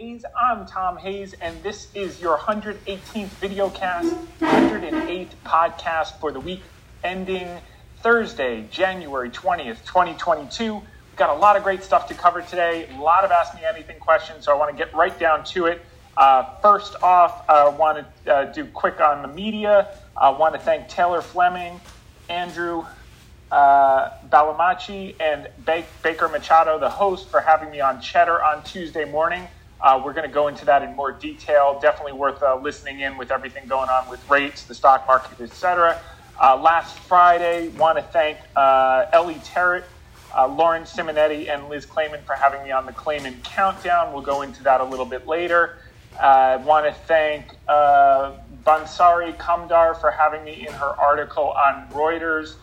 I'm Tom Hayes, and this is your 118th video cast, 108th podcast for the week ending Thursday, January 20th, 2022. We've got a lot of great stuff to cover today, a lot of Ask Me Anything questions, so I want to get right down to it. Uh, first off, I uh, want to uh, do quick on the media. I want to thank Taylor Fleming, Andrew uh, Balamachi, and ba- Baker Machado, the host, for having me on Cheddar on Tuesday morning. Uh, we're going to go into that in more detail. Definitely worth uh, listening in with everything going on with rates, the stock market, etc. Uh, last Friday, want to thank uh, Ellie Terrett, uh, Lauren Simonetti, and Liz Claman for having me on the Claman Countdown. We'll go into that a little bit later. I want to thank Bansari Kamdar for having me in her article on Reuters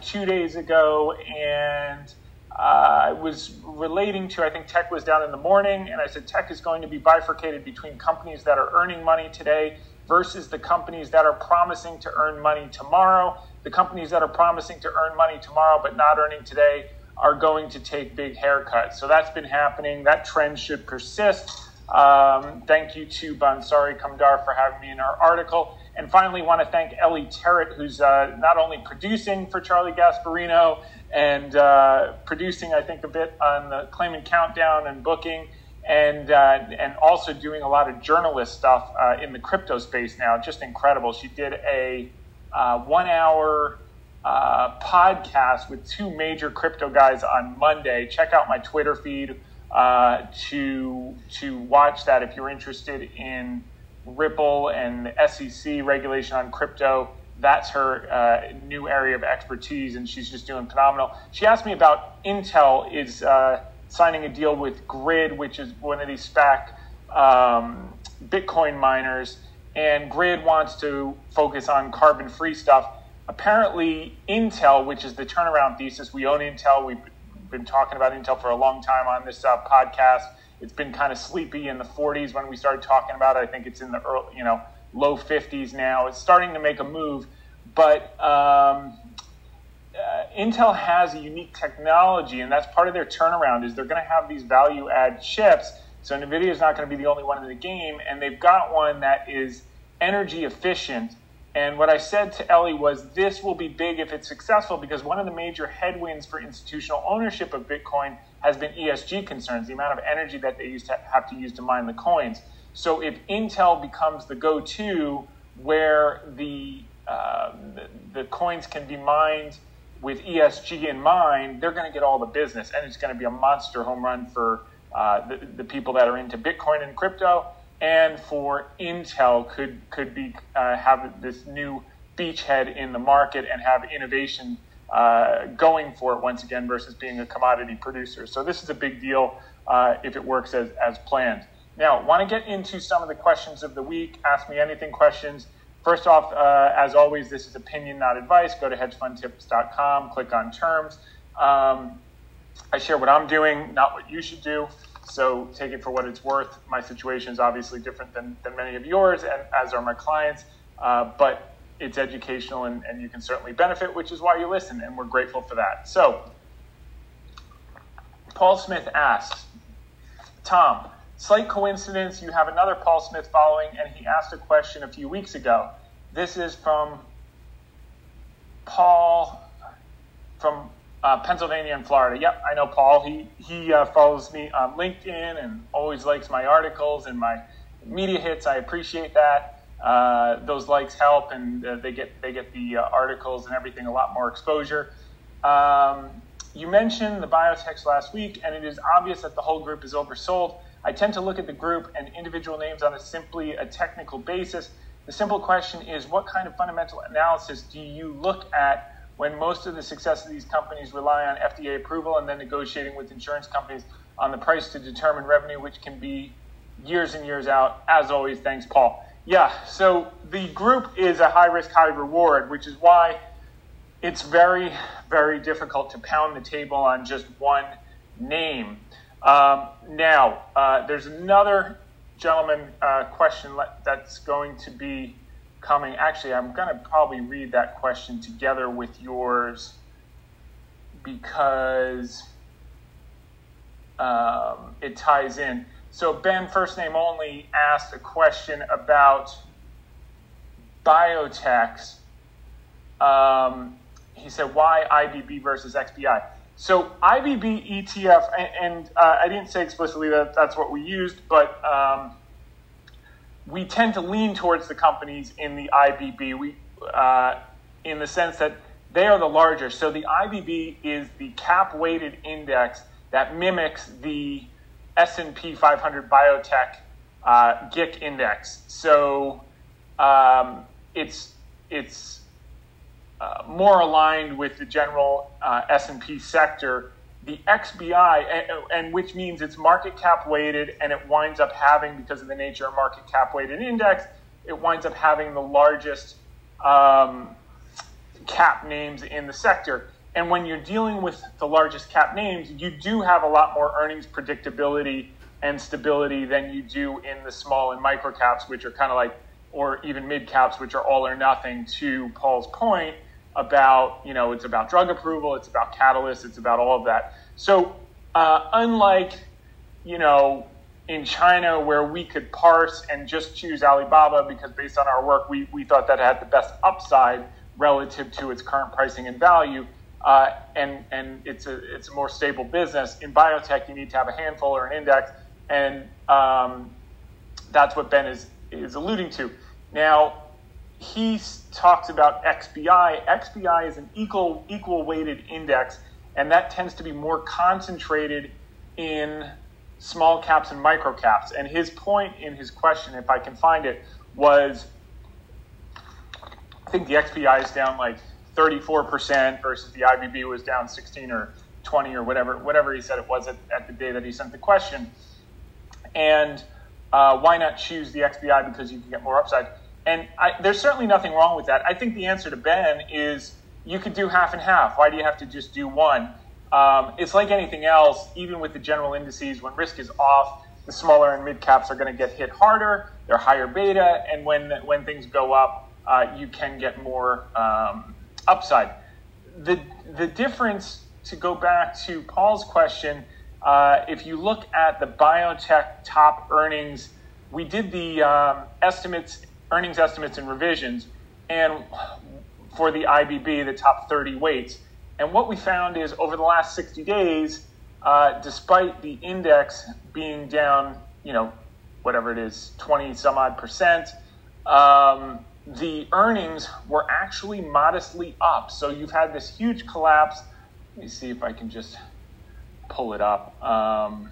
two days ago, and uh, I was relating to, I think tech was down in the morning, and I said tech is going to be bifurcated between companies that are earning money today versus the companies that are promising to earn money tomorrow. The companies that are promising to earn money tomorrow but not earning today are going to take big haircuts. So that's been happening. That trend should persist. Um, thank you to Bansari Kamdar for having me in our article. And finally, want to thank Ellie Terrett, who's uh, not only producing for Charlie Gasparino and uh, producing, I think, a bit on the Claman Countdown and booking, and uh, and also doing a lot of journalist stuff uh, in the crypto space now. Just incredible. She did a uh, one-hour uh, podcast with two major crypto guys on Monday. Check out my Twitter feed uh, to to watch that if you're interested in Ripple and SEC regulation on crypto that's her uh, new area of expertise, and she's just doing phenomenal. She asked me about Intel is uh, signing a deal with GRIID, which is one of these SPAC um, Bitcoin miners, and GRIID wants to focus on carbon-free stuff. Apparently, Intel, which is the turnaround thesis, we own Intel. We've been talking about Intel for a long time on this uh, podcast. It's been kind of sleepy in the 40s when we started talking about it. I think it's in the early, you know low 50s now. It's starting to make a move, but um, uh, Intel has a unique technology, and that's part of their turnaround. Is they're going to have these value add chips. So Nvidia is not going to be the only one in the game, and they've got one that is energy efficient. And what I said to Ellie was, this will be big if it's successful because one of the major headwinds for institutional ownership of Bitcoin has been ESG concerns, the amount of energy that they used to have to use to mine the coins. So if Intel becomes the go-to where the, uh, the, the coins can be mined with ESG in mind, they're going to get all the business, and it's going to be a monster home run for uh, the, the, people that are into Bitcoin and crypto, and for Intel could could be uh, have this new beachhead in the market and have innovation uh, going for it once again versus being a commodity producer. So this is a big deal uh, if it works as as planned. Now, want to get into some of the questions of the week. Ask me anything questions. First off, uh, as always, this is opinion, not advice. Go to hedgefundtips.com, click on terms. Um, I share what I'm doing, not what you should do. So take it for what it's worth. My situation is obviously different than, than many of yours, and as are my clients. Uh, but it's educational, and, and you can certainly benefit, which is why you listen, and we're grateful for that. So, Paul Smith asks, Tom, Slight coincidence, you have another Paul Smith following, and he asked a question a few weeks ago. This is from Paul from uh, Pennsylvania and Florida. Yep, I know Paul. He he uh, follows me on LinkedIn and always likes my articles and my media hits. I appreciate that. Uh, those likes help, and uh, they get they get the uh, articles and everything a lot more exposure. Um, you mentioned the biotechs last week, and it is obvious that the whole group is oversold. I tend to look at the group and individual names on a simply a technical basis. The simple question is what kind of fundamental analysis do you look at when most of the success of these companies rely on FDA approval and then negotiating with insurance companies on the price to determine revenue, which can be years and years out? As always, thanks, Paul. Yeah, so the group is a high risk, high reward, which is why it's very, very difficult to pound the table on just one name. Um, now, uh, there's another gentleman uh, question that's going to be coming. Actually, I'm going to probably read that question together with yours because um, it ties in. So Ben, first name only, asked a question about biotechs. Um, he said, why IBB versus XBI? So IBB ETF, and, and uh, I didn't say explicitly that that's what we used, but um, we tend to lean towards the companies in the IBB. We, uh, in the sense that they are the larger. So the IBB is the cap-weighted index that mimics the S&P 500 biotech uh, GIC index. So um, it's it's uh, more aligned with the general uh, S&P sector. The XBI, and, and, which means it's market cap weighted, and it winds up having, because of the nature of market cap weighted index, it winds up having the largest um, cap names in the sector. And when you're dealing with the largest cap names, you do have a lot more earnings predictability and stability than you do in the small and micro caps, which are kind of like, or even mid caps, which are all or nothing. To Paul's point about, you know, it's about drug approval, it's about catalysts, it's about all of that. So, uh, unlike, you know, in China where we could parse and just choose Alibaba because based on our work, we, we thought that had the best upside relative to its current pricing and value uh, and and it's a it's a more stable business. In biotech, you need to have a handful or an index, and um, that's what Ben is is alluding to. Now, he talks about XBI. XBI is an equal equal weighted index, and that tends to be more concentrated in small caps and micro caps. And his point in his question, if I can find it, was I think the XBI is down like 34% versus the IBB was down 16 or 20 or whatever, whatever he said it was at, at the day that he sent the question. And uh, why not choose the XBI because you can get more upside? And I, there's certainly nothing wrong with that. I think the answer to Ben is you could do half and half. Why do you have to just do one? Um, it's like anything else, even with the general indices, when risk is off, the smaller and mid caps are going to get hit harder. They're higher beta, and when when things go up, uh, you can get more um, upside. The, the difference, to go back to Paul's question, uh, if you look at the biotech top earnings, we did the um, estimates, earnings estimates and revisions, and for the IBB, the top 30 weights. And what we found is over the last 60 days, uh, despite the index being down, you know, whatever it is, 20 some odd percent, um, the earnings were actually modestly up. So you've had this huge collapse. Let me see if I can just pull it up. Um,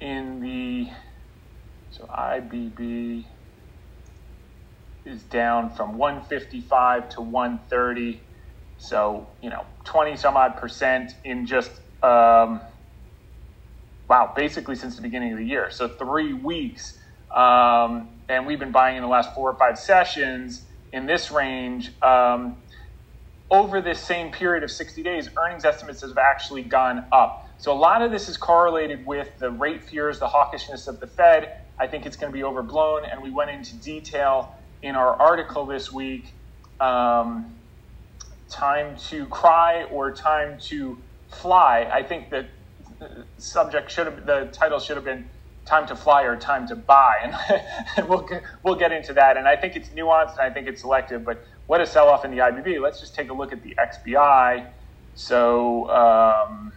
in the so IBB is down from 155 to 130. So, you know, 20 some odd percent in just, um, wow, basically since the beginning of the year. So, three weeks. Um, and we've been buying in the last four or five sessions in this range. Um, over this same period of 60 days, earnings estimates have actually gone up. So a lot of this is correlated with the rate fears, the hawkishness of the Fed. I think it's going to be overblown, and we went into detail in our article this week. Um, time to cry or time to fly. I think that the subject should have the title should have been time to fly or time to buy, and, we'll we'll get into that. And I think it's nuanced and I think it's selective. But what a sell off in the IBB? Let's just take a look at the XBI. So um,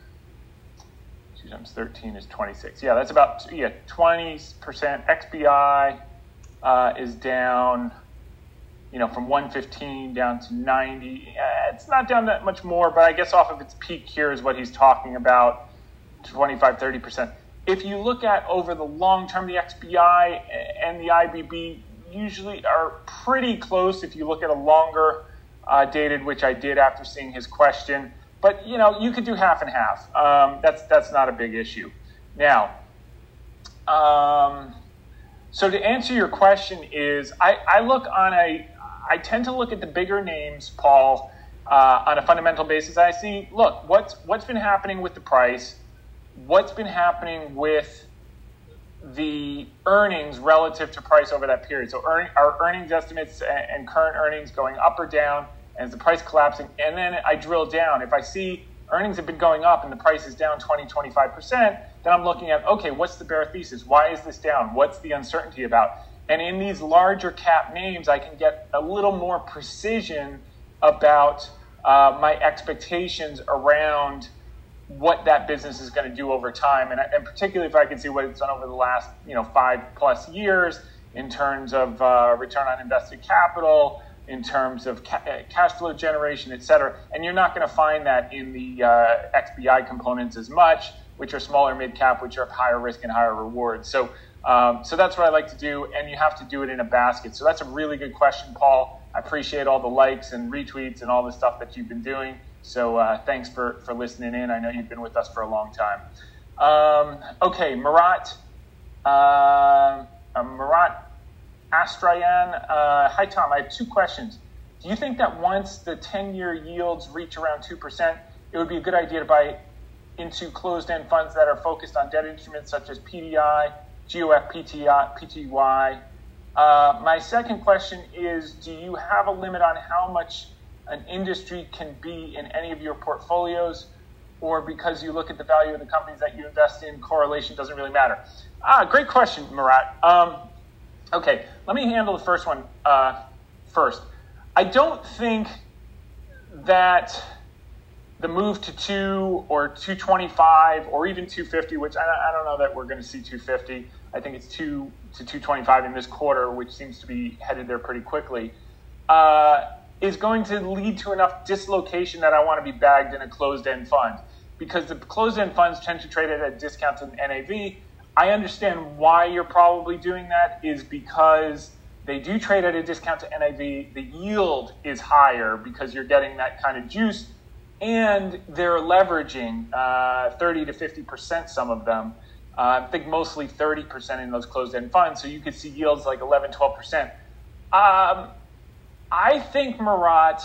two times thirteen is twenty six. Yeah, that's about yeah twenty percent. XBI uh, is down. You know, from 115 down to 90. Uh, it's not down that much more, but I guess off of its peak here is what he's talking about 25, 30 percent if you look at over the long term, the XBI and the IBB usually are pretty close if you look at a longer uh, dated, which I did after seeing his question. But you know, you could do half and half. Um, that's that's not a big issue. Now, um, so to answer your question is, I, I look on a, I tend to look at the bigger names, Paul, uh, on a fundamental basis. I see, look, what's what's been happening with the price what's been happening with the earnings relative to price over that period. So earn, our earnings estimates and current earnings going up or down, and is the price collapsing? And then I drill down. If I see earnings have been going up and the price is down 20, 25%, then I'm looking at, okay, what's the bear thesis? Why is this down? What's the uncertainty about? And in these larger cap names, I can get a little more precision about uh, my expectations around what that business is going to do over time, and, and, particularly if I can see what it's done over the last you know five plus years in terms of uh, return on invested capital, in terms of ca- uh, cash flow generation, et cetera. And you're not going to find that in the uh, XBI components as much, which are smaller mid cap, which are higher risk and higher reward. So. Um, so that's what I like to do, and you have to do it in a basket. So that's a really good question, Paul. I appreciate all the likes and retweets and all the stuff that you've been doing. So uh, thanks for, for listening in. I know you've been with us for a long time. Um, okay, Marat, uh, uh, Marat Astrayan. Uh, hi, Tom. I have two questions. Do you think that once the 10 year yields reach around 2%, it would be a good idea to buy into closed end funds that are focused on debt instruments such as PDI, GOF, PTI, PTY? Uh, my second question is Do you have a limit on how much an industry can be in any of your portfolios, or because you look at the value of the companies that you invest in, correlation doesn't really matter? Ah, great question, Marat. Um, okay, let me handle the first one uh, first. I don't think that the move to two or 225 or even 250, which I, I don't know that we're going to see 250. I think it's two to 225 in this quarter, which seems to be headed there pretty quickly. Uh, is going to lead to enough dislocation that I want to be bagged in a closed end fund. Because the closed end funds tend to trade at a discount to NAV. I understand why you're probably doing that is because they do trade at a discount to NAV. The yield is higher because you're getting that kind of juice, and they're leveraging uh, 30 to 50 percent. Some of them, uh, I think mostly 30 percent in those closed end funds. So you could see yields like 11, 12 percent. Um, I think Marat,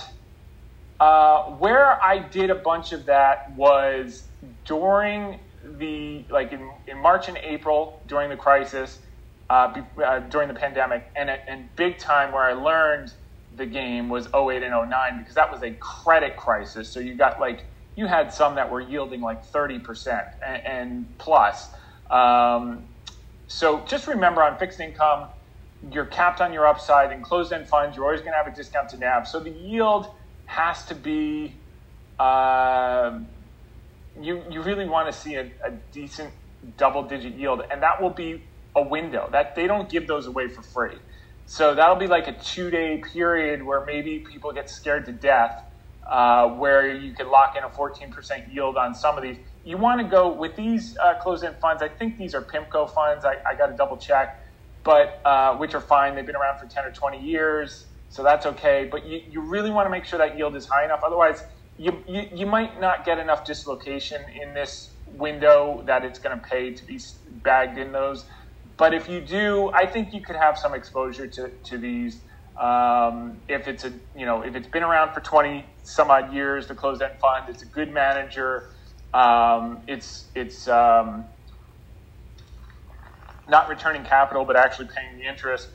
uh, where I did a bunch of that was during the like in, in March and April during the crisis, uh, uh, during the pandemic, and and big time where I learned the game was 08 and 09 because that was a credit crisis. So you got like you had some that were yielding like 30 percent and, and plus. Um, so just remember on fixed income you're capped on your upside in closed-end funds. You're always going to have a discount to NAV. So the yield has to be. Uh, you you really want to see a, a decent double-digit yield, and that will be a window that they don't give those away for free. So that'll be like a two-day period where maybe people get scared to death, uh, where you can lock in a 14% yield on some of these. You want to go with these uh, closed-end funds. I think these are PIMCO funds. I, I got to double check but uh, which are fine. They've been around for 10 or 20 years, so that's okay. But you, you really want to make sure that yield is high enough. Otherwise, you, you, you might not get enough dislocation in this window that it's going to pay to be bagged in those. But if you do, I think you could have some exposure to, to these. Um, if it's a you know if it's been around for 20 some odd years, the closed end fund, it's a good manager. Um, it's it's um, not returning capital, but actually paying the interest,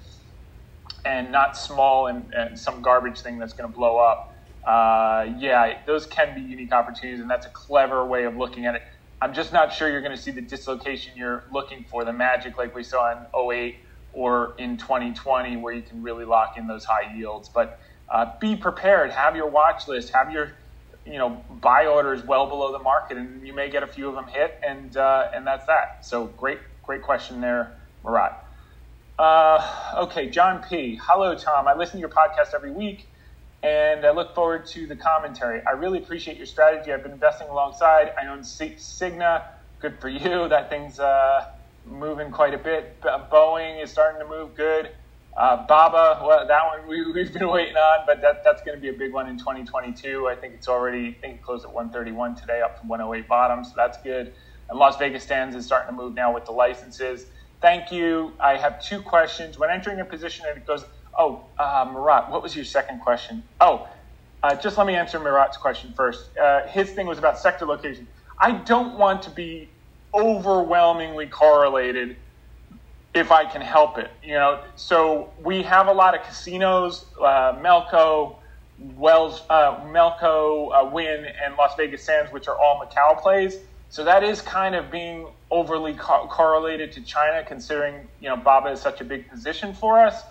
and not small and, and some garbage thing that's going to blow up. Uh, yeah, those can be unique opportunities, and that's a clever way of looking at it. I'm just not sure you're going to see the dislocation you're looking for, the magic like we saw in 08 or in 2020, where you can really lock in those high yields. But uh, be prepared. Have your watch list. Have your you know buy orders well below the market, and you may get a few of them hit, and uh, and that's that. So great Great question there, Marat. Uh, okay, John P. Hello, Tom. I listen to your podcast every week and I look forward to the commentary. I really appreciate your strategy. I've been investing alongside. I own Cigna. Good for you. That thing's uh, moving quite a bit. Boeing is starting to move good. Uh, Baba, well, that one we, have been waiting on, but that, that's going to be a big one in 2022. I think it's already, I think it closed at 131 today, up from 108 bottom, so that's good and Las Vegas Sands is starting to move now with the licenses. Thank you. I have two questions. When entering a position, and it goes, oh, uh, Marat, what was your second question? Oh, uh, just let me answer Marat's question first. Uh, his thing was about sector location. I don't want to be overwhelmingly correlated if I can help it. You know, so we have a lot of casinos, uh, Melco, Wells, uh, Melco, uh, Wynn, and Las Vegas Sands, which are all Macau plays. So that is kind of being overly co- correlated to China, considering you know Baba is such a big position for us.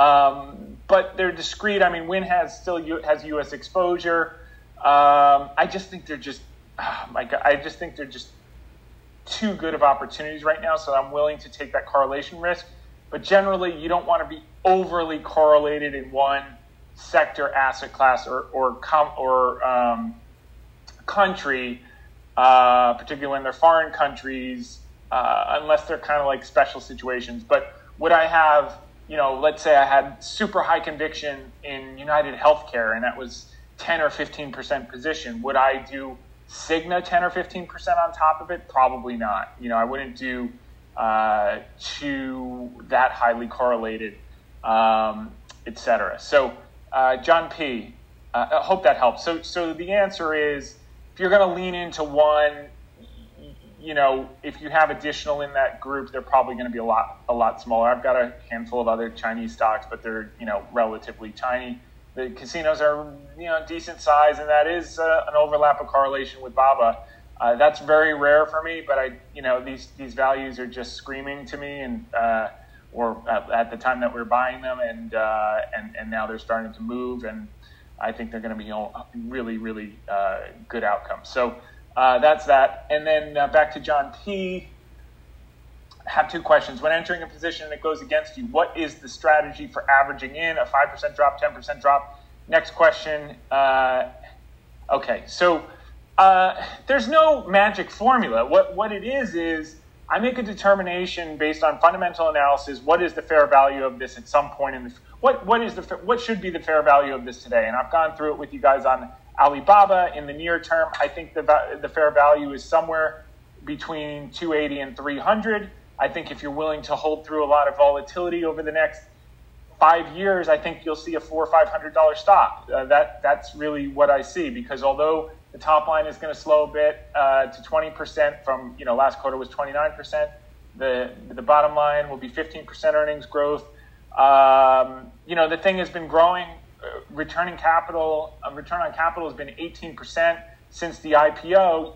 Um, but they're discrete. I mean, Wynn has still U- has U.S. exposure. Um, I just think they're just, oh my God, I just think they're just too good of opportunities right now. So I'm willing to take that correlation risk. But generally, you don't want to be overly correlated in one sector, asset class, or or com- or um, country, uh, particularly when they're foreign countries, uh, unless they're kind of like special situations. But would I have, you know, let's say I had super high conviction in United Healthcare, and that was 10 or 15 percent position. Would I do Cigna 10 or 15 percent on top of it? Probably not. You know, I wouldn't do uh, that highly correlated, um, et cetera. So uh, John P. Uh, I hope that helps. So, so the answer is, if you're going to lean into one, you know, if you have additional in that group, they're probably going to be a lot, a lot smaller. I've got a handful of other Chinese stocks, but they're, you know, relatively tiny. The casinos are, you know, decent size, and that is uh, an overlap of correlation with Baba. Uh, that's very rare for me, but I, you know, these these values are just screaming to me, and uh, or at, the time that we are buying them, and uh, and and now they're starting to move, and I think they're going to be really really uh, good outcomes. So uh, that's that, and then uh, back to John P. I have two questions. When entering a position and it goes against you, what is the strategy for averaging in a five percent drop, ten percent drop? Next question. Uh, okay, so. there's no magic formula. What what it is is I make a determination based on fundamental analysis. What is the fair value of this at some point in the what what is the what should be the fair value of this today? And I've gone through it with you guys on Alibaba in the near term. I think the the fair value is somewhere between 280 and 300. I think if you're willing to hold through a lot of volatility over the next five years, I think you'll see a four or five hundred dollar stock. Uh, that that's really what I see because although the top line is going to slow a bit uh, to 20% from, you know, last quarter was 29%. The, the bottom line will be 15% earnings growth. Um, you know, the thing has been growing. Returning capital, uh, return on capital has been 18% since the IPO.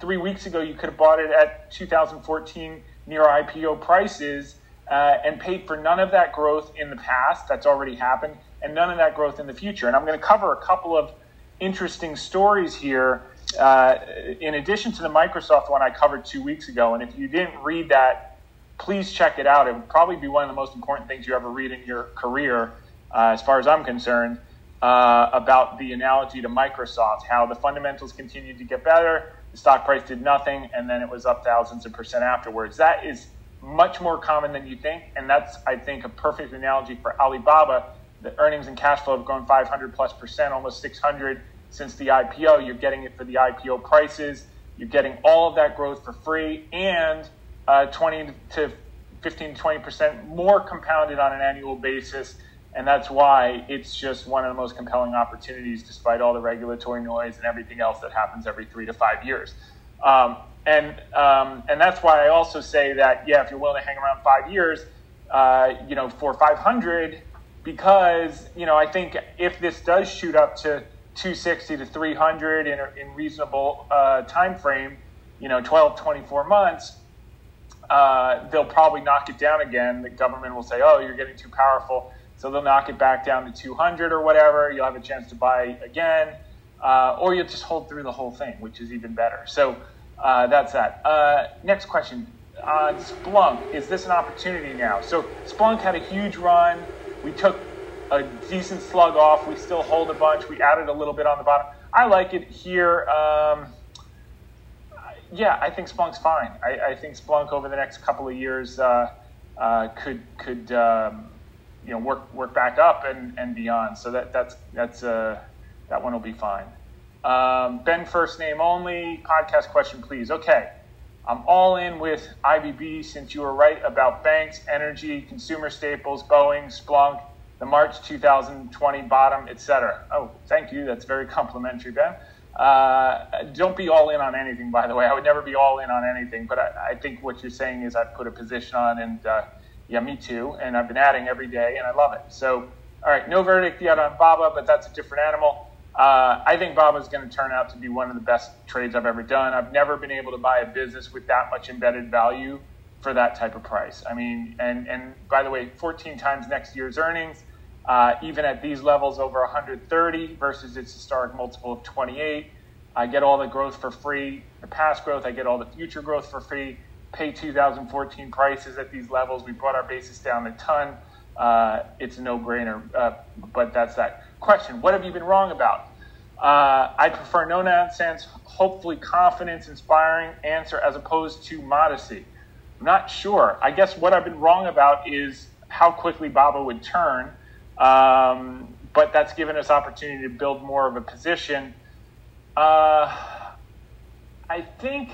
Three weeks ago, you could have bought it at 2014 near IPO prices uh, and paid for none of that growth in the past. That's already happened, and none of that growth in the future. And I'm going to cover a couple of interesting stories here. Uh, in addition to the Microsoft one I covered two weeks ago, and if you didn't read that, please check it out. It would probably be one of the most important things you ever read in your career, uh, as far as I'm concerned, uh, about the analogy to Microsoft, how the fundamentals continued to get better, the stock price did nothing, and then it was up thousands of percent afterwards. That is much more common than you think, and that's, I think, a perfect analogy for Alibaba. The earnings and cash flow have grown 500 plus percent, almost 600 since the IPO. You're getting it for the IPO prices. You're getting all of that growth for free and uh, 20 to 15 to 20 percent more compounded on an annual basis. And that's why it's just one of the most compelling opportunities, despite all the regulatory noise and everything else that happens every three to five years. Um, and um, and that's why I also say that yeah, if you're willing to hang around five years, uh, you know, for 500, because you know I think if this does shoot up to 260 to 300 in a in reasonable uh, time frame, you know, 12, 24 months, uh, they'll probably knock it down again. The government will say, oh, you're getting too powerful. So they'll knock it back down to 200 or whatever. You'll have a chance to buy again. Uh, or you'll just hold through the whole thing, which is even better. So uh, that's that. Uh, next question. On Splunk, is this an opportunity now? So Splunk had a huge run. We took a decent slug off. We still hold a bunch. We added a little bit on the bottom. I like it here. Um, yeah, I think Splunk's fine. I, I, think Splunk over the next couple of years uh, uh, could could um, you know work work back up and, and beyond. So that that's that's uh, that one will be fine. Um, ben, first name only. Podcast question, please. Okay. I'm all in with IBB since you were right about banks, energy, consumer staples, Boeing, Splunk, the March 2020 bottom, etc. Oh, thank you. That's very complimentary, Ben. Uh, don't be all in on anything, by the way. I would never be all in on anything, but I, I think what you're saying is I've put a position on, and uh, yeah, me too. And I've been adding every day, and I love it. So All right, no verdict yet on Baba, but that's a different animal. Uh, I think Baba is going to turn out to be one of the best trades I've ever done. I've never been able to buy a business with that much embedded value for that type of price. I mean, and and by the way, 14 times next year's earnings, uh, even at these levels over 130 versus its historic multiple of 28. I get all the growth for free, the past growth. I get all the future growth for free. Pay 2014 prices at these levels. We brought our basis down a ton. Uh, it's a no-brainer. Uh, but that's that question. What have you been wrong about? Uh, I prefer no nonsense, hopefully confidence inspiring answer as opposed to modesty. I'm not sure. I guess what I've been wrong about is how quickly Baba would turn. Um, but that's given us opportunity to build more of a position. Uh, I think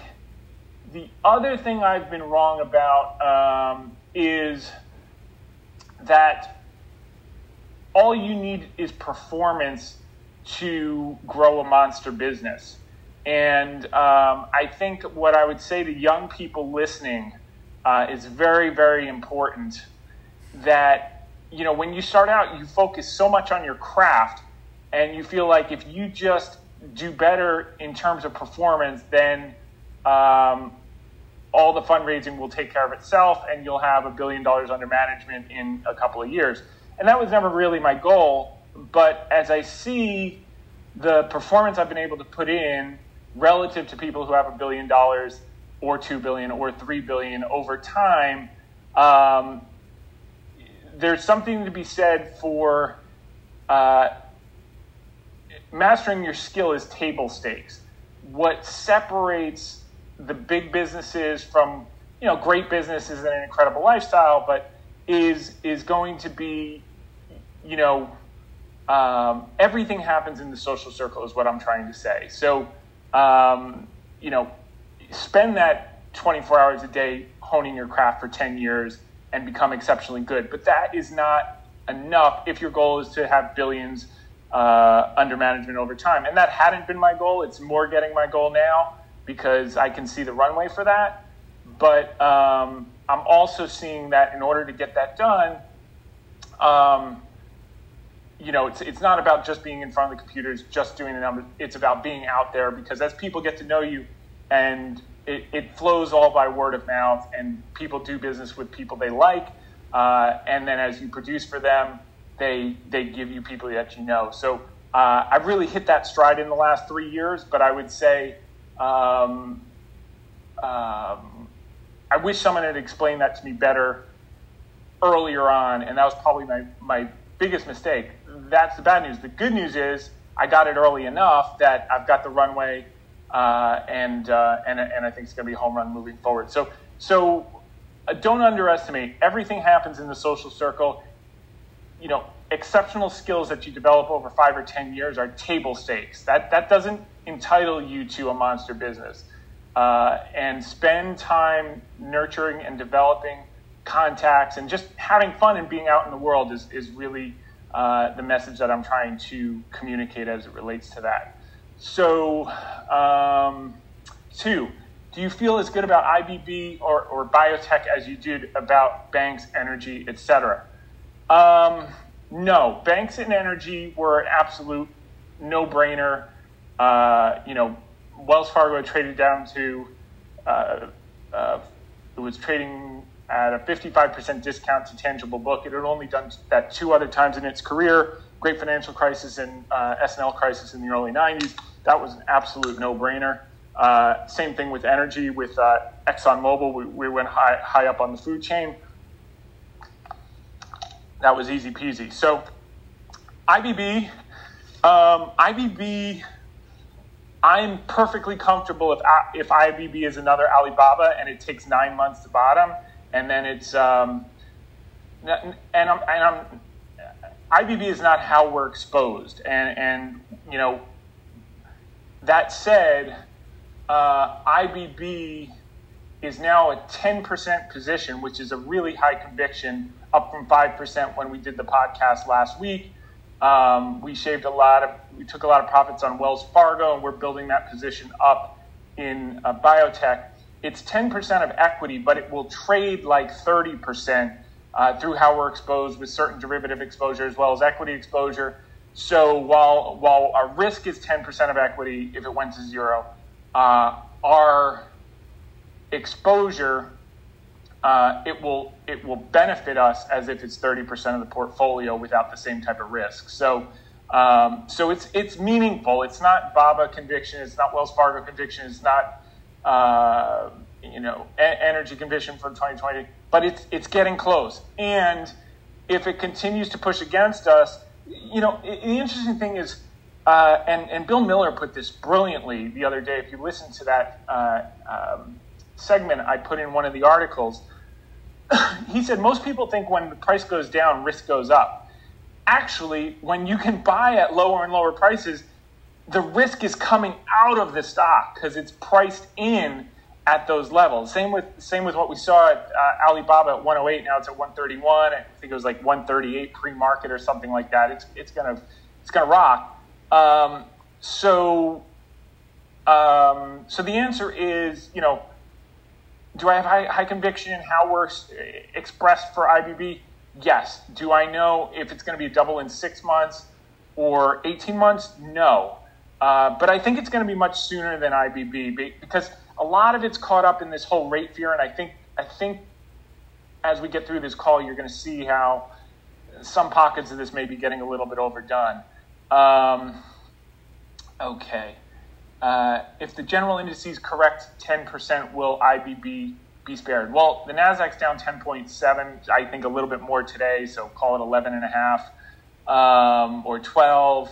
the other thing I've been wrong about um, is that all you need is performance to grow a monster business. And um, I think what I would say to young people listening uh, is very, very important that, you know, when you start out, you focus so much on your craft and you feel like if you just do better in terms of performance, then um, all the fundraising will take care of itself and you'll have a billion dollars under management in a couple of years. And that was never really my goal. But as I see the performance I've been able to put in relative to people who have a billion dollars or two billion or three billion over time, um, there's something to be said for uh, mastering your skill is table stakes. What separates the big businesses from you know great businesses and an incredible lifestyle, but is is going to be you know um, everything happens in the social circle is what I'm trying to say. So um, you know spend that 24 hours a day honing your craft for 10 years and become exceptionally good, but that is not enough if your goal is to have billions uh, under management over time. And that hadn't been my goal. It's more getting my goal now because I can see the runway for that. But um, I'm also seeing that in order to get that done, um, you know, it's, it's not about just being in front of the computers, just doing the numbers. It's about being out there because as people get to know you and it, it flows all by word of mouth and people do business with people they like. Uh, and then as you produce for them, they, they give you people that you know. So uh, I've really hit that stride in the last three years, but I would say um, um, I wish someone had explained that to me better earlier on, and that was probably my, my biggest mistake. That's the bad news. The good news is I got it early enough that I've got the runway, uh, and, uh, and and I think it's going to be a home run moving forward. So so uh, don't underestimate. Everything happens in the social circle. You know, exceptional skills that you develop over five or ten years are table stakes. That that doesn't entitle you to a monster business. Uh, and spend time nurturing and developing contacts and just having fun and being out in the world is, is really uh, the message that I'm trying to communicate as it relates to that. So, um, two, do you feel as good about IBB or, or biotech as you did about banks, energy, etc.? Um, no, banks and energy were an absolute no brainer. Uh, you know, Wells Fargo traded down to, uh, uh, it was trading at a 55% discount to tangible book. It had only done that two other times in its career. Great financial crisis and uh, S&L crisis in the early 90s. That was an absolute no-brainer. Uh, same thing with energy. With uh, ExxonMobil, we, we went high, high up on the food chain. That was easy peasy. So IBB, um, IBB I'm perfectly comfortable if if IBB is another Alibaba and it takes nine months to bottom, and then it's um, and I'm and I'm IBB is not how we're exposed, and and you know that said, uh, IBB is now a 10% position, which is a really high conviction, up from 5% when we did the podcast last week. Um, we shaved a lot of, we took a lot of profits on Wells Fargo, and we're building that position up in uh, biotech. It's 10% of equity, but it will trade like 30% uh, through how we're exposed with certain derivative exposure as well as equity exposure. So while while our risk is 10% of equity if it went to zero, uh, our exposure uh, it will it will benefit us as if it's 30% of the portfolio without the same type of risk. So um, so it's it's meaningful. It's not BABA conviction. It's not Wells Fargo conviction. It's not uh, you know energy conviction for 2020. But it's it's getting close. And if it continues to push against us, you know the interesting thing is. Uh, and, and Bill Miller put this brilliantly the other day. If you listen to that uh, um, segment I put in one of the articles, he said most people think when the price goes down, risk goes up. Actually, when you can buy at lower and lower prices, the risk is coming out of the stock because it's priced in at those levels. Same with same with what we saw at uh, Alibaba at 108. Now it's at 131. I think it was like 138 pre-market or something like that. It's it's gonna it's gonna rock. Um, so um, so the answer is you know do I have high, high conviction in how we're expressed for IBB? Yes. Do I know if it's going to be a double in six months or 18 months? No. Uh, but I think it's going to be much sooner than IBB because a lot of it's caught up in this whole rate fear, and I think I think as we get through this call, you're going to see how some pockets of this may be getting a little bit overdone. Um, okay. Uh, if the general indices correct 10%, will IBB be spared? Well, the Nasdaq's down 10.7. I think a little bit more today, so call it 11 and a half um, or 12.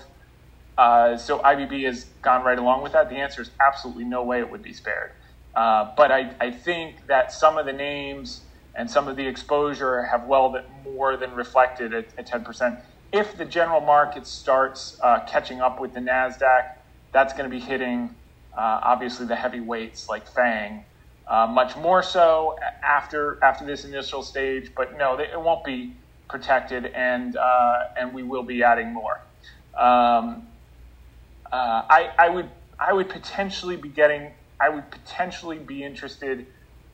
Uh, so IBB has gone right along with that. The answer is absolutely no way it would be spared. Uh, but I, I, think that some of the names and some of the exposure have well that more than reflected at, at 10%. If the general market starts uh, catching up with the NASDAQ, that's going to be hitting uh, obviously the heavyweights like Fang. Uh, much more so after after this initial stage, but no, it won't be protected, and uh, and we will be adding more. Um, uh, I, I would I would potentially be getting I would potentially be interested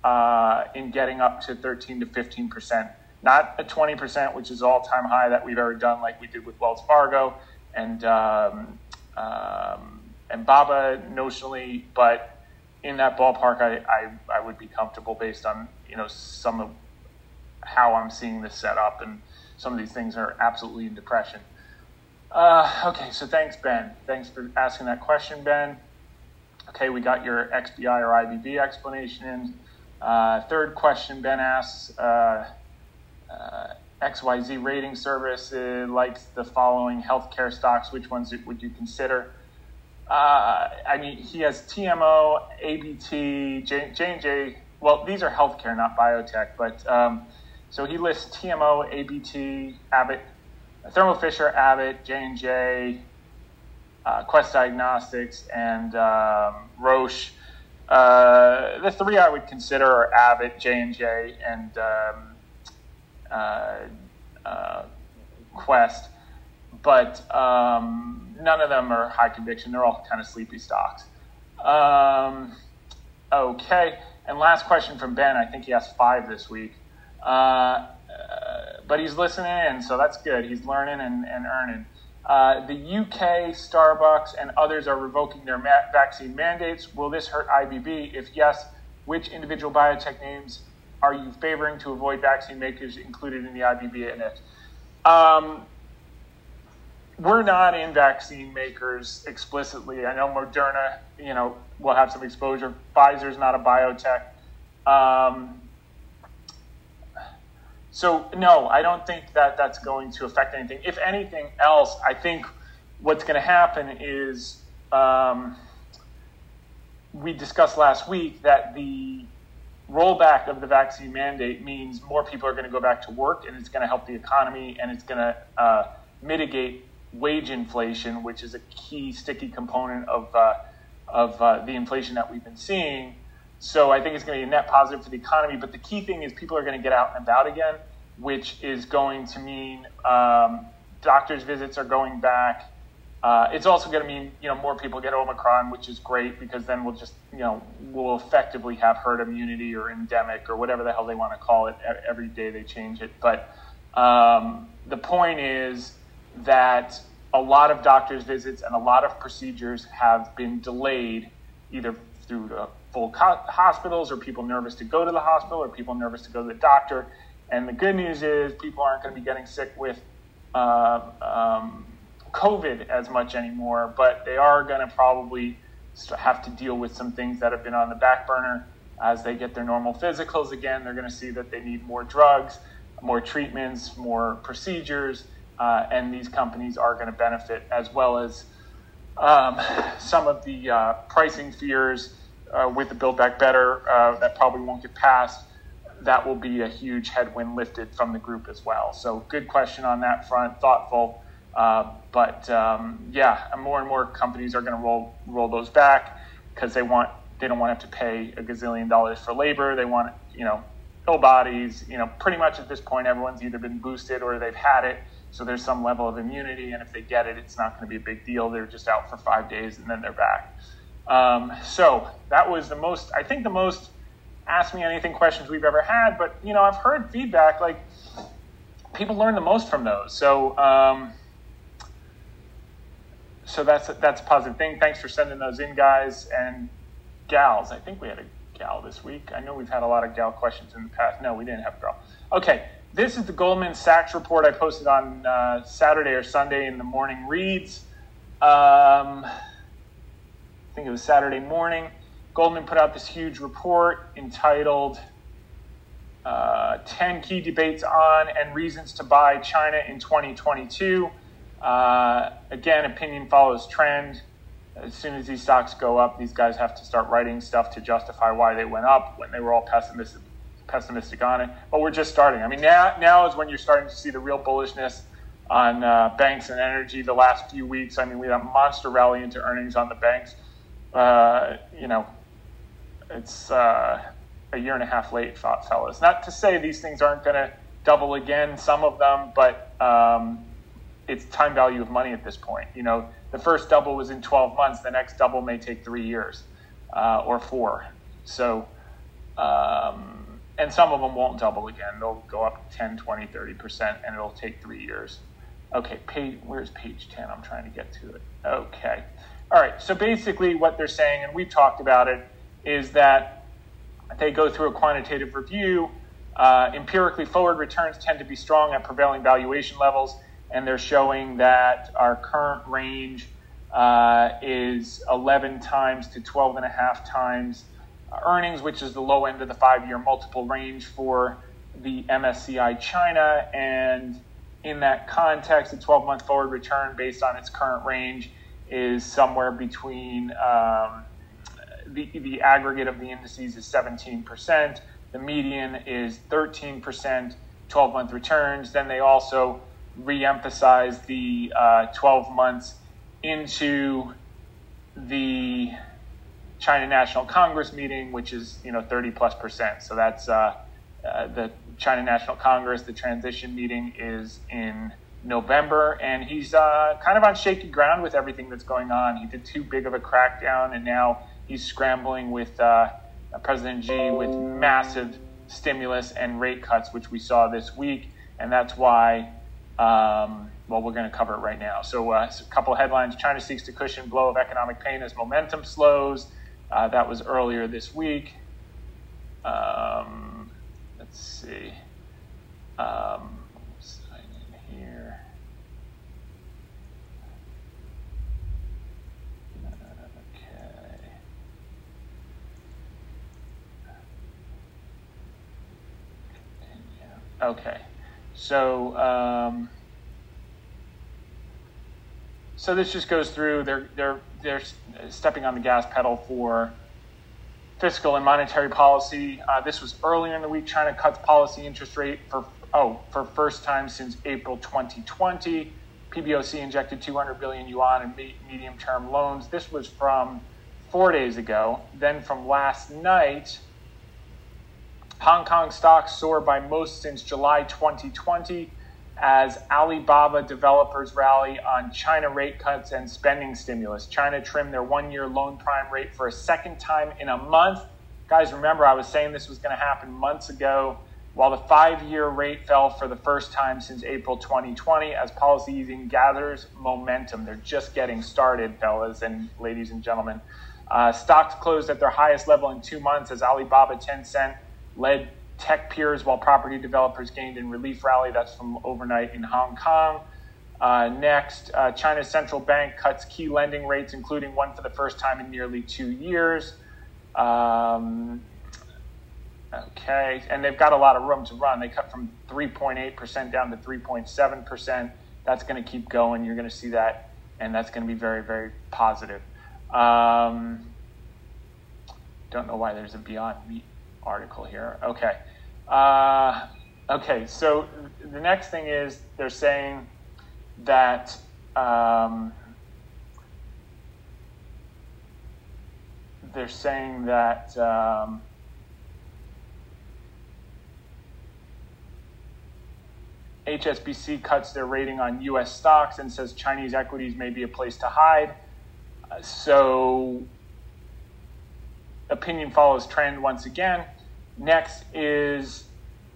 uh, in getting up to 13 to 15 percent, not a 20 percent, which is all time high that we've ever done, like we did with Wells Fargo, and um, um, and Baba notionally, but in that ballpark, I, I, I would be comfortable based on you know some of how I'm seeing this set up, and some of these things are absolutely in depression. Uh, okay, so thanks, Ben. Thanks for asking that question, Ben. Okay, we got your XBI or IBB explanation in. Uh, third question Ben asks uh, uh XYZ rating service likes the following healthcare stocks. Which ones would you consider? Uh, I mean, he has TMO, ABT, J and J. Well, these are healthcare, not biotech. But um, so he lists TMO, ABT, Abbott, Thermo Fisher, Abbott, J and J, uh, Quest Diagnostics, and um, Roche. Uh, the three I would consider are Abbott, J and J, and um, uh, uh, Quest. But um, none of them are high conviction. They're all kind of sleepy stocks. Um, okay. And last question from Ben. I think he asked five this week. Uh, uh, but he's listening in, so that's good. He's learning and, and earning. Uh, the UK, Starbucks, and others are revoking their ma- vaccine mandates. Will this hurt IBB? If yes, which individual biotech names are you favoring to avoid vaccine makers included in the IBB it? Um, we're not in vaccine makers explicitly. I know Moderna, you know, will have some exposure. Pfizer's not a biotech. Um, so no, I don't think that that's going to affect anything. If anything else, I think what's going to happen is um, we discussed last week that the rollback of the vaccine mandate means more people are going to go back to work, and it's going to help the economy, and it's going to uh, mitigate wage inflation, which is a key sticky component of uh, of uh, the inflation that we've been seeing. So I think it's going to be a net positive for the economy. But the key thing is people are going to get out and about again, which is going to mean um, doctors' visits are going back, Uh, it's also going to mean you know more people get Omicron, which is great because then we'll just you know we'll effectively have herd immunity or endemic or whatever the hell they want to call it. Every day they change it, but um, the point is that a lot of doctors' visits and a lot of procedures have been delayed, either through the full co- hospitals or people nervous to go to the hospital or people nervous to go to the doctor. And the good news is people aren't going to be getting sick with uh, um, COVID as much anymore, but they are going to probably have to deal with some things that have been on the back burner as they get their normal physicals again. They're going to see that they need more drugs, more treatments, more procedures, uh, and these companies are going to benefit as well as um, some of the uh, pricing fears uh, with the Build Back Better uh, that probably won't get passed. That will be a huge headwind lifted from the group as well. So, good question on that front, thoughtful. Uh, but um, yeah, more and more companies are going to roll roll those back because they want they don't want to have to pay a gazillion dollars for labor. They want you know pill bodies. You know, pretty much at this point, everyone's either been boosted or they've had it, so there's some level of immunity. And if they get it, it's not going to be a big deal. They're just out for five days and then they're back. Um, so that was the most I think the most ask me anything questions we've ever had. But you know, I've heard feedback like people learn the most from those. So. Um, so that's a, that's a positive thing. Thanks for sending those in, guys and gals. I think we had a gal this week. I know we've had a lot of gal questions in the past. No, we didn't have a girl. Okay, this is the Goldman Sachs report I posted on uh, Saturday or Sunday in the morning reads. Um, I think it was Saturday morning. Goldman put out this huge report entitled uh, 10 Key Debates on and Reasons to Buy China in 2022. Uh, again, opinion follows trend. As soon as these stocks go up, these guys have to start writing stuff to justify why they went up when they were all pessimistic, pessimistic on it. But we're just starting. I mean, now now is when you're starting to see the real bullishness on uh, banks and energy. The last few weeks, I mean, we had a monster rally into earnings on the banks. Uh, you know, it's uh, a year and a half late, fellas. Not to say these things aren't going to double again, some of them, but um, it's time value of money at this point. You know, the first double was in 12 months. The next double may take three years uh, or four. So, um, and some of them won't double again. They'll go up 10, 20, 30%, and it'll take three years. Okay, page, where's page 10? I'm trying to get to it. Okay. All right, so basically what they're saying, and we've talked about it, is that they go through a quantitative review. Uh, empirically, forward returns tend to be strong at prevailing valuation levels and they're showing that our current range uh, is 11 times to 12 and a half times earnings, which is the low end of the five year multiple range for the MSCI China. And in that context, the 12 month forward return based on its current range is somewhere between um, the, the aggregate of the indices is 17%, the median is 13%, 12 month returns. Then they also re emphasize the uh, 12 months into the China National Congress meeting, which is you know 30 plus percent. So that's uh, uh, the China National Congress. The transition meeting is in November, and he's uh, kind of on shaky ground with everything that's going on. He did too big of a crackdown, and now he's scrambling with uh, President Xi with massive stimulus and rate cuts, which we saw this week, and that's why um, well, we're going to cover it right now. So, uh, a couple of headlines China seeks to cushion blow of economic pain as momentum slows. Uh, that was earlier this week. Um, let's see. Um, sign in here. Okay. Okay. So, um, so this just goes through. They're they're they're stepping on the gas pedal for fiscal and monetary policy. Uh, this was earlier in the week. China cuts policy interest rate for oh for first time since April 2020. PBOC injected 200 billion yuan in me- medium term loans. This was from four days ago. Then from last night Hong Kong stocks soared by most since July 2020 as Alibaba developers rally on China rate cuts and spending stimulus. China trimmed their one year loan prime rate for a second time in a month. Guys, remember, I was saying this was going to happen months ago. While the five year rate fell for the first time since April 2020 as policy easing gathers momentum. They're just getting started, fellas and ladies and gentlemen. Uh, stocks closed at their highest level in two months as Alibaba, Tencent led tech peers while property developers gained in relief rally. That's from overnight in Hong Kong. Uh, next, uh, China's central bank cuts key lending rates, including one for the first time in nearly two years. Um, okay, and they've got a lot of room to run. They cut from 3.8% down to 3.7%. That's going to keep going. You're going to see that, and that's going to be very, very positive. Um, don't know why there's a Beyond Meat article here. Okay. Uh, okay, so the next thing is they're saying that um, they're saying that um, HSBC cuts their rating on U.S. stocks and says Chinese equities may be a place to hide. So opinion follows trend once again. Next is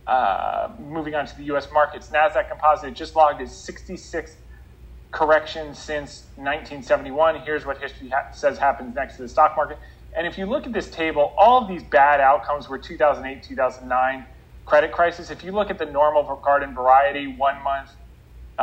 uh, moving on to the U.S. markets. Nasdaq Composite just logged its 66th correction since 1971. Here's what history ha- says happens next to the stock market. And if you look at this table, all of these bad outcomes were 2008, 2009 credit crisis. If you look at the normal garden variety, one month, uh,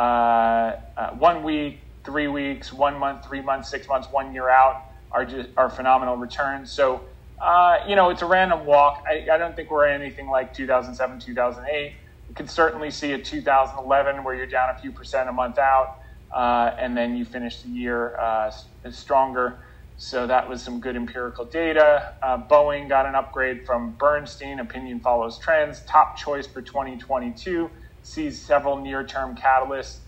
uh, one week, three weeks, one month, three months, six months, one year out are just are phenomenal returns. So uh, you know, it's a random walk. I, I don't think we're anything like 2007, 2008. You can certainly see a 2011 where you're down a few percent a month out, uh, and then you finish the year uh, stronger. So that was some good empirical data. Uh, Boeing got an upgrade from Bernstein. Opinion follows trends. Top choice for 2022. Sees several near-term catalysts.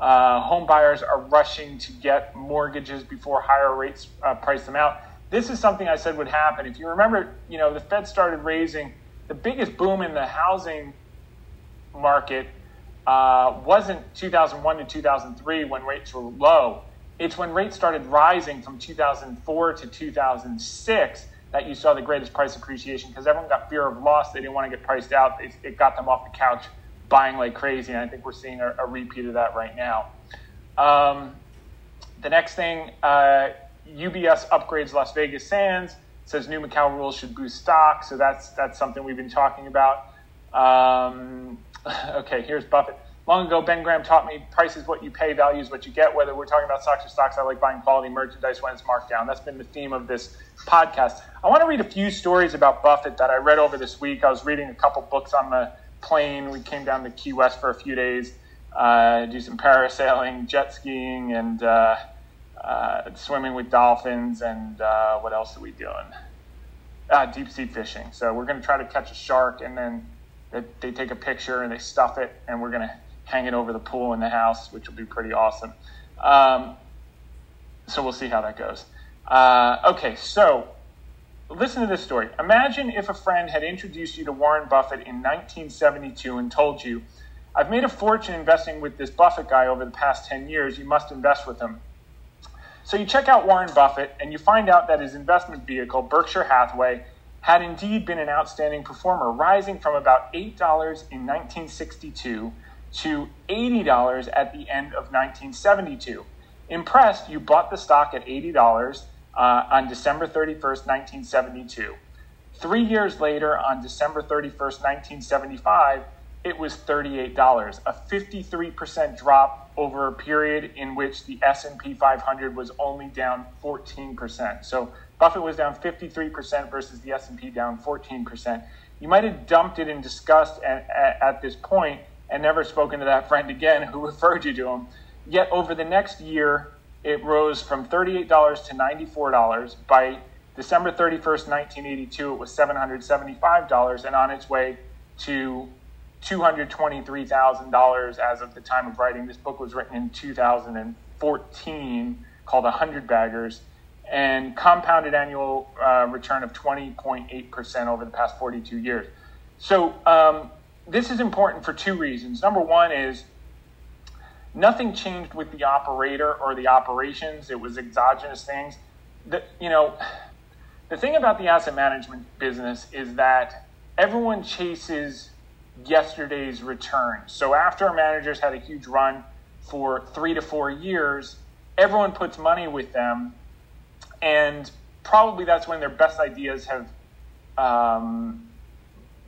Uh, home buyers are rushing to get mortgages before higher rates uh, price them out this is something I said would happen. If you remember, you know, the Fed started raising the biggest boom in the housing market uh, wasn't 2001 to 2003 when rates were low. It's when rates started rising from 2004 to 2006 that you saw the greatest price appreciation because everyone got fear of loss. They didn't want to get priced out. It, it got them off the couch buying like crazy. And I think we're seeing a, a repeat of that right now. Um, the next thing, uh, UBS upgrades Las Vegas Sands. Says new Macau rules should boost stock. So that's that's something we've been talking about. Um, okay, here's Buffett. Long ago, Ben Graham taught me price is what you pay, value is what you get. Whether we're talking about stocks or stocks, I like buying quality merchandise when it's marked down. That's been the theme of this podcast. I want to read a few stories about Buffett that I read over this week. I was reading a couple books on the plane. We came down to Key West for a few days, uh, do some parasailing, jet skiing, and uh, uh, swimming with dolphins, and uh, what else are we doing? Uh, deep sea fishing. So we're going to try to catch a shark, and then they, they, take a picture and they stuff it, and we're going to hang it over the pool in the house, which will be pretty awesome. Um, so we'll see how that goes. Uh, okay, so listen to this story. Imagine if a friend had introduced you to Warren Buffett in 1972 and told you, I've made a fortune investing with this Buffett guy over the past 10 years. You must invest with him. So you check out Warren Buffett and you find out that his investment vehicle, Berkshire Hathaway, had indeed been an outstanding performer, rising from about $8 in 1962 to $80 at the end of 1972. Impressed, you bought the stock at $80 uh, on December 31st, 1972. Three years later, on December 31st, 1975, it was $38, a 53% drop over a period in which the S&P 500 was only down 14%. So Buffett was down 53% versus the S&P down 14%. You might have dumped it in disgust at, at, at this point and never spoken to that friend again who referred you to him. Yet over the next year, it rose from $38 to $94. By December 31st, 1982, it was $775 and on its way to $223,000 as of the time of writing. This book was written in 2014 called 100 Baggers and compounded annual uh, return of 20.8% over the past 42 years. So, um, this is important for two reasons. Number one is Nothing changed with the operator or the operations. It was exogenous things. The, you know, the thing about the asset management business is that everyone chases yesterday's return. So after managers had a huge run for three to four years, everyone puts money with them, and probably that's when their best ideas have um,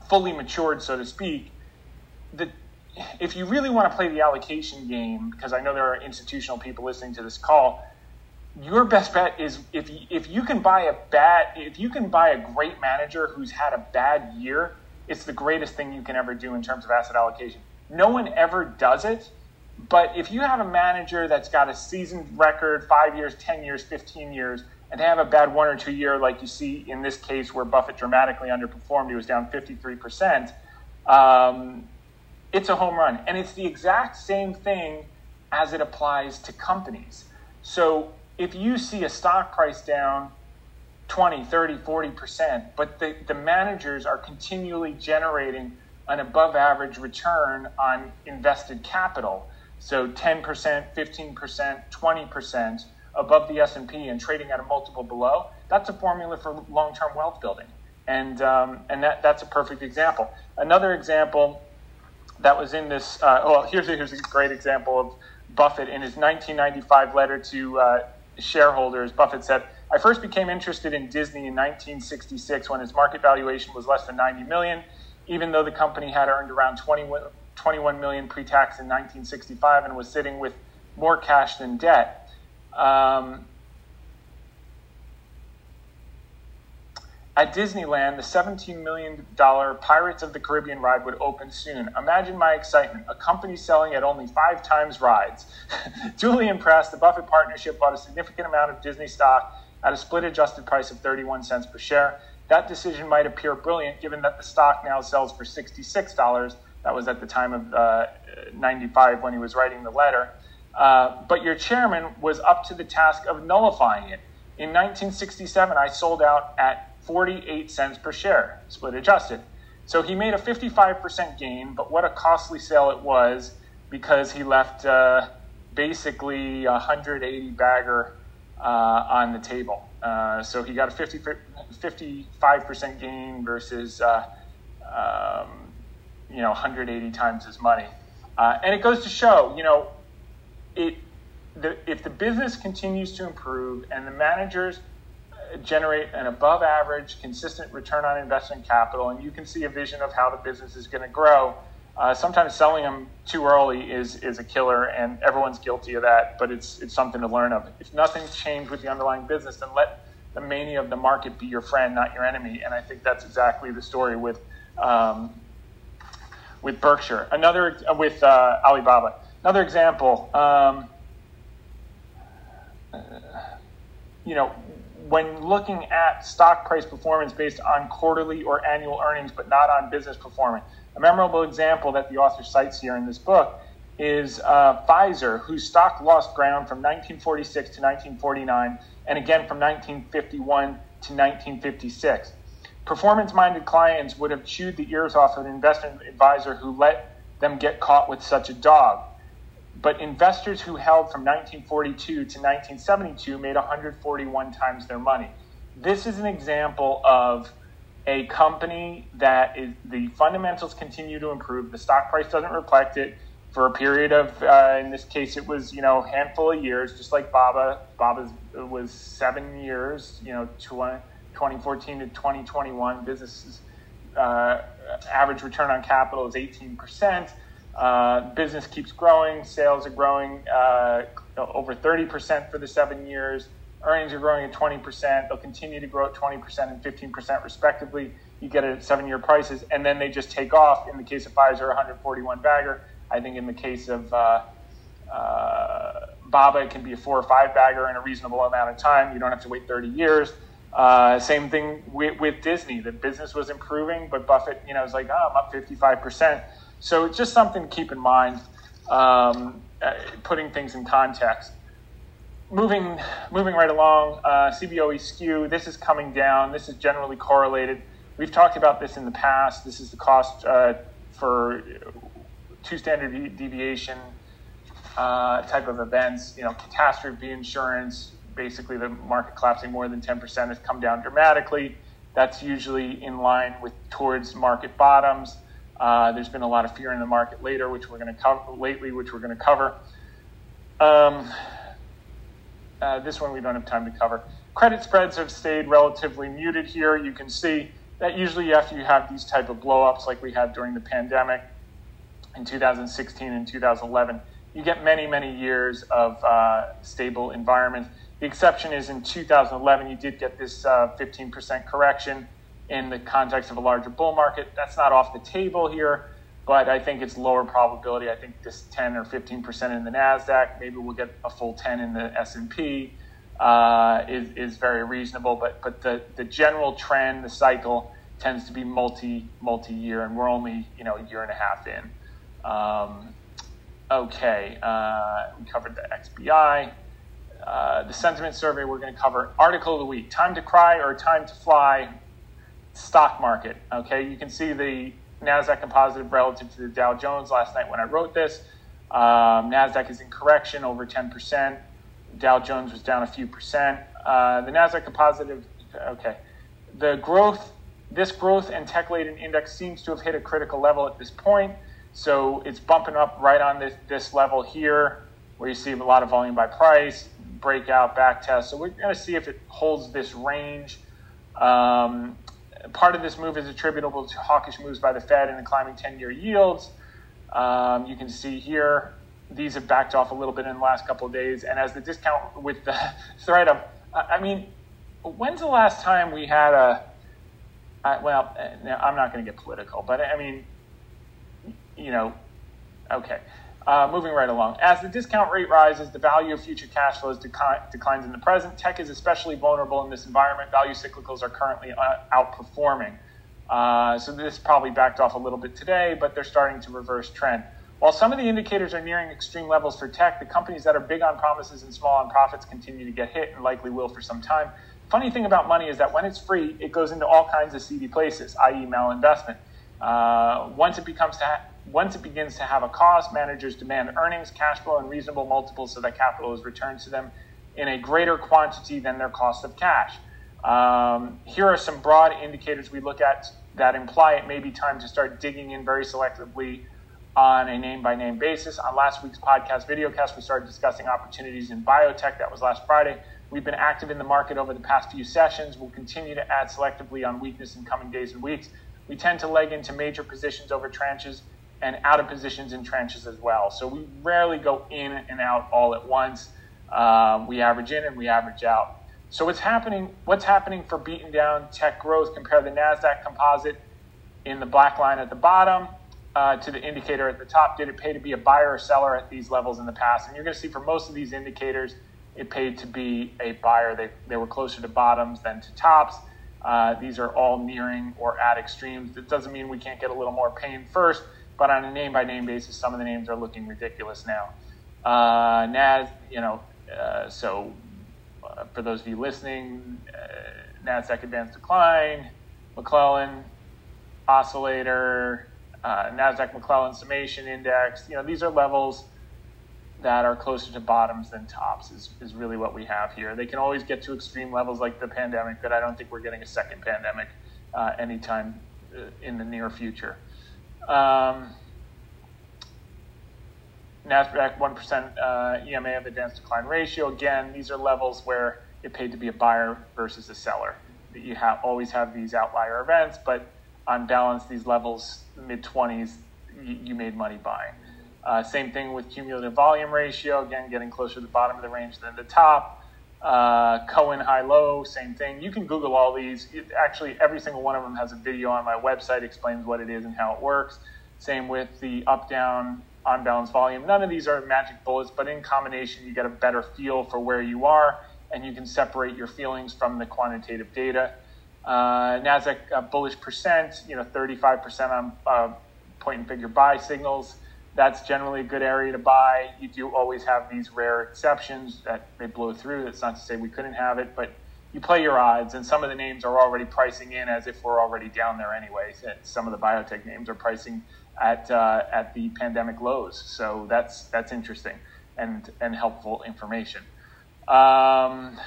fully matured, so to speak. The, if you really want to play the allocation game, because I know there are institutional people listening to this call, your best bet is if you, if you can buy a bad if you can buy a great manager who's had a bad year, it's the greatest thing you can ever do in terms of asset allocation. No one ever does it, but if you have a manager that's got a seasoned record, five years, ten years, fifteen years, and they have a bad one or two year, like you see in this case where Buffett dramatically underperformed, he was down fifty three percent. Um, it's a home run. And it's the exact same thing as it applies to companies. So if you see a stock price down 20, 30, 40%, but the, the managers are continually generating an above average return on invested capital. So 10%, 15%, 20% above the S&P and trading at a multiple below, that's a formula for long-term wealth building. And, um, and that, that's a perfect example. Another example that was in this. Uh, well, here's a, here's a great example of Buffett in his 1995 letter to uh, shareholders. Buffett said, "I first became interested in Disney in 1966 when its market valuation was less than 90 million, even though the company had earned around 21, 21 million pre-tax in 1965 and was sitting with more cash than debt." Um, At Disneyland, the $17 million Pirates of the Caribbean ride would open soon. Imagine my excitement. A company selling at only five times rides. Duly impressed, the Buffett partnership bought a significant amount of Disney stock at a split adjusted price of 31 cents per share. That decision might appear brilliant given that the stock now sells for $66. That was at the time of uh, 95 when he was writing the letter. Uh, but your chairman was up to the task of nullifying it. In 1967, I sold out at 48 cents per share, split adjusted. So he made a 55% gain, but what a costly sale it was because he left uh, basically a 180 bagger uh, on the table. Uh, so he got a 50, 55% gain versus uh, um, you know 180 times his money. Uh, and it goes to show, you know, it the, if the business continues to improve and the managers generate an above average, consistent return on investment capital, and you can see a vision of how the business is going to grow. Uh, sometimes selling them too early is, is a killer, and everyone's guilty of that, but it's, it's something to learn of. If nothing's changed with the underlying business, then let the mania of the market be your friend, not your enemy. And I think that's exactly the story with, um, with Berkshire. Another, uh, with uh, Alibaba. Another example, um, you know, when looking at stock price performance based on quarterly or annual earnings, but not on business performance. A memorable example that the author cites here in this book is uh, Pfizer, whose stock lost ground from 1946 to 1949, and again from 1951 to 1956. Performance minded clients would have chewed the ears off of an investment advisor who let them get caught with such a dog but investors who held from 1942 to 1972 made 141 times their money. This is an example of a company that is the fundamentals continue to improve. The stock price doesn't reflect it for a period of, uh, in this case, it was you know handful of years, just like Baba. Baba was seven years, you know, 2014 to 2021. Business uh, average return on capital is 18 percent. Uh, business keeps growing. Sales are growing uh, over 30% for the seven years. Earnings are growing at 20%. They'll continue to grow at 20% and 15% respectively. You get it at seven year prices, and then they just take off. In the case of Pfizer, 141 bagger. I think in the case of uh, uh, Baba, it can be a four or five bagger in a reasonable amount of time. You don't have to wait 30 years. Uh, same thing with, with, Disney. The business was improving, but Buffett, you know, was like, oh, I'm up 55%. So it's just something to keep in mind, um, uh, putting things in context. Moving, moving right along, uh, CBOE skew. This is coming down. This is generally correlated. We've talked about this in the past. This is the cost uh, for two standard deviation uh, type of events. You know, catastrophe insurance, basically the market collapsing more than 10% has come down dramatically. That's usually in line with towards market bottoms. Uh, there's been a lot of fear in the market later, which we're going to cover lately, which we're going to cover. Um, uh, this one we don't have time to cover. Credit spreads have stayed relatively muted here. You can see that usually after you have these type of blowups like we had during the pandemic in 2016 and 2011, you get many, many years of uh, stable environment. The exception is in 2011, you did get this uh, 15% correction in the context of a larger bull market. That's not off the table here, but I think it's lower probability. I think this 10 or 15% in the Nasdaq, maybe we'll get a full 10 in the S&P, uh, is, is very reasonable. But but the, the general trend, the cycle tends to be multi multi year, and we're only you know a year and a half in. Um, okay, uh, we covered the XBI. Uh, the sentiment survey we're going to cover article of the week time to cry or time to fly stock market. Okay, you can see the NASDAQ composite relative to the Dow Jones last night when I wrote this. Um, NASDAQ is in correction over 10%. Dow Jones was down a few percent. Uh, the NASDAQ composite, okay. The growth, this growth and tech laden index seems to have hit a critical level at this point. So it's bumping up right on this, this level here where you see a lot of volume by price, breakout, back test. So we're going to see if it holds this range. Um, part of this move is attributable to hawkish moves by the Fed and the climbing 10 year yields. Um, you can see here, these have backed off a little bit in the last couple of days. And as the discount with the threat of, I mean, when's the last time we had a, I, well, I'm not going to get political, but I mean, you know, okay. Uh, moving right along. As the discount rate rises, the value of future cash flows deca- declines in the present. Tech is especially vulnerable in this environment. Value cyclicals are currently uh, outperforming. Uh, so this probably backed off a little bit today, but they're starting to reverse trend. While some of the indicators are nearing extreme levels for tech, the companies that are big on promises and small on profits continue to get hit and likely will for some time. Funny thing about money is that when it's free, it goes into all kinds of seedy places, i.e., malinvestment. Uh, once it becomes to ha- once it begins to have a cost, managers demand earnings, cash flow, and reasonable multiples so that capital is returned to them in a greater quantity than their cost of cash. Um, here are some broad indicators we look at that imply it may be time to start digging in very selectively on a name by name basis. On last week's podcast videocast, we started discussing opportunities in biotech. That was last Friday. We've been active in the market over the past few sessions. We'll continue to add selectively on weakness in coming days and weeks. We tend to leg into major positions over tranches and out of positions in trenches as well. So we rarely go in and out all at once. Um, we average in and we average out. So what's happening? What's happening for beaten down tech growth? Compare the Nasdaq Composite in the black line at the bottom uh, to the indicator at the top. Did it pay to be a buyer or seller at these levels in the past? And you're going to see for most of these indicators, it paid to be a buyer. They they were closer to bottoms than to tops. Uh, these are all nearing or at extremes. That doesn't mean we can't get a little more pain first but on a name by name basis, some of the names are looking ridiculous now. Uh, Nas, you know, uh, so uh, for those of you listening, uh, Nasdaq Advanced Decline, McClellan Oscillator, uh, Nasdaq McClellan Summation Index. You know, these are levels that are closer to bottoms than tops. Is is really what we have here. They can always get to extreme levels like the pandemic, but I don't think we're getting a second pandemic uh, anytime in the near future. Um, NASDAQ 1% uh, EMA of advanced decline ratio. Again, these are levels where it paid to be a buyer versus a seller. You have, always have these outlier events, but on balance, these levels, mid 20s, you, you, made money buying. Uh, same thing with cumulative volume ratio, again, getting closer to the bottom of the range than the top. Uh, Cohen high low, same thing. You can Google all these. It, actually, every single one of them has a video on my website, explains what it is and how it works. Same with the up down on balance volume. None of these are magic bullets, but in combination, you get a better feel for where you are and you can separate your feelings from the quantitative data. Uh, NASDAQ uh, bullish percent, you know, 35% on uh, point and figure buy signals that's generally a good area to buy. You do always have these rare exceptions that they blow through. That's not to say we couldn't have it, but you play your odds, and some of the names are already pricing in as if we're already down there anyway. Some of the biotech names are pricing at uh, at the pandemic lows, so that's that's interesting. and and helpful information. Um,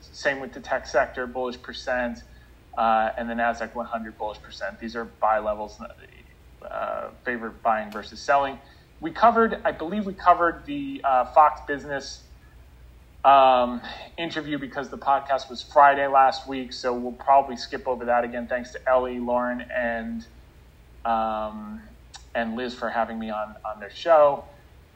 same with the tech sector, bullish percent, uh, and the Nasdaq 100 bullish percent. These are buy levels, uh, favorite buying versus selling. We covered, I believe, we covered the uh, Fox Business um, interview because the podcast was Friday last week, so we'll probably skip over that again. Thanks to Ellie, Lauren, and um, and Liz for having me on on their show.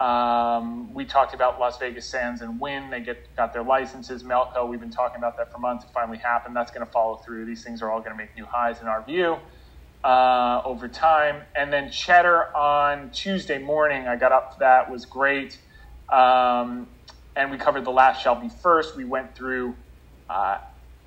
Um, we talked about Las Vegas Sands and Wynn. They get got their licenses. Melco, we've been talking about that for months. It finally happened. That's going to follow through. These things are all going to make new highs in our view uh, over time. And then Cheddar on Tuesday morning, I got up for that. Was great. Um, and we covered the last shall be first. We went through uh,